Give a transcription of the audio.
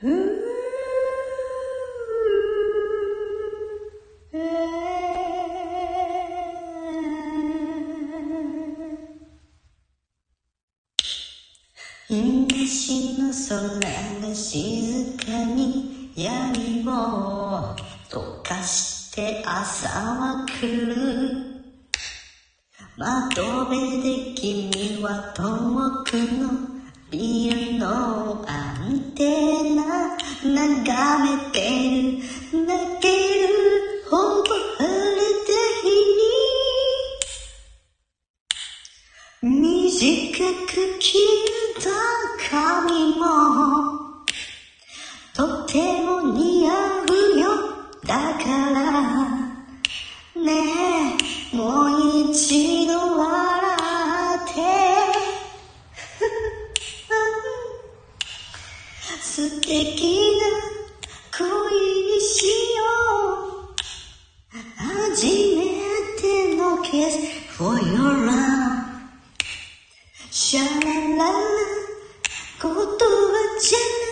ふう。西の空が静かに闇を溶かして朝は来る窓辺で君は遠くのビルのアンテナめてる泣けるほど晴れた日に短く切った髪もとても似合う。よだからねえもう一度笑って素敵な gentle kiss for your love. Sha la la, go to